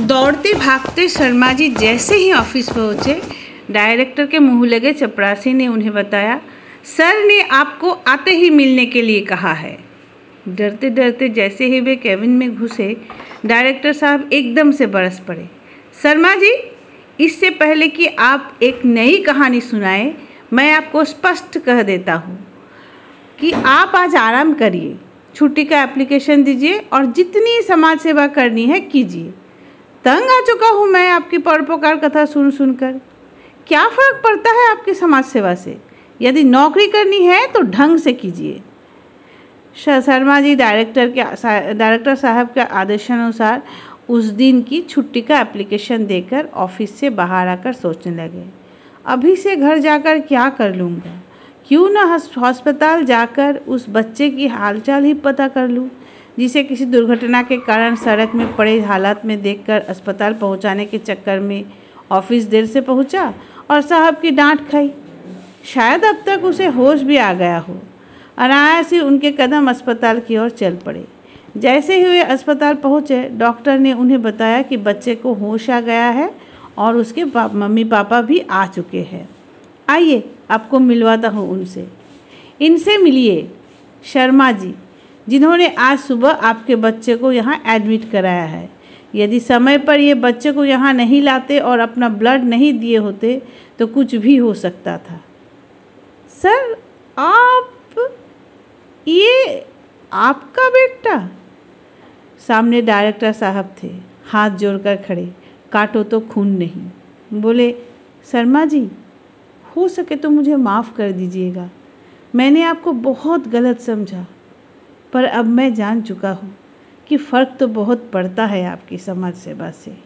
दौड़ते भागते शर्मा जी जैसे ही ऑफ़िस पहुँचे, डायरेक्टर के मुँह लगे चपरासी ने उन्हें बताया, सर ने आपको आते ही मिलने के लिए कहा है। डरते डरते जैसे ही वे केबिन में घुसे, डायरेक्टर साहब एकदम से बरस पड़े। शर्मा जी, इससे पहले कि आप एक नई कहानी सुनाएँ, मैं आपको स्पष्ट कह देता हूँ कि आप आज आराम करिए, छुट्टी का एप्लीकेशन दीजिए और जितनी समाज सेवा करनी है कीजिए। तंग आ चुका हूँ मैं आपकी परोपकार कथा सुन सुनकर। क्या फ़र्क पड़ता है आपकी समाज सेवा से? यदि नौकरी करनी है तो ढंग से कीजिए। शर्मा जी डायरेक्टर के डायरेक्टर साहब के आदेशानुसार उस दिन की छुट्टी का एप्लीकेशन देकर ऑफ़िस से बाहर आकर सोचने लगे। अभी से घर जाकर क्या कर लूँगा? क्यों ना अस्पताल जाकर उस बच्चे की हालचाल ही पता कर लूँ, जिसे किसी दुर्घटना के कारण सड़क में पड़े हालात में देखकर अस्पताल पहुँचाने के चक्कर में ऑफ़िस देर से पहुँचा और साहब की डांट खाई। शायद अब तक उसे होश भी आ गया हो। अनायास ही उनके कदम अस्पताल की ओर चल पड़े। जैसे ही वे अस्पताल पहुँचे, डॉक्टर ने उन्हें बताया कि बच्चे को होश आ गया है और उसके मम्मी पापा भी आ चुके हैं। आइए, आपको मिलवाता हूँ उनसे। इनसे मिलिए शर्मा जी, जिन्होंने आज सुबह आपके बच्चे को यहाँ एडमिट कराया है। यदि समय पर ये बच्चे को यहाँ नहीं लाते और अपना ब्लड नहीं दिए होते तो कुछ भी हो सकता था। सर, आप, ये आपका बेटा? सामने डायरेक्टर साहब थे, हाथ जोड़कर खड़े, काटो तो खून नहीं। बोले, शर्मा जी हो सके तो मुझे माफ़ कर दीजिएगा। मैंने आपको बहुत गलत समझा, पर अब मैं जान चुका हूँ कि फ़र्क तो बहुत पड़ता है आपकी समाज सेवा से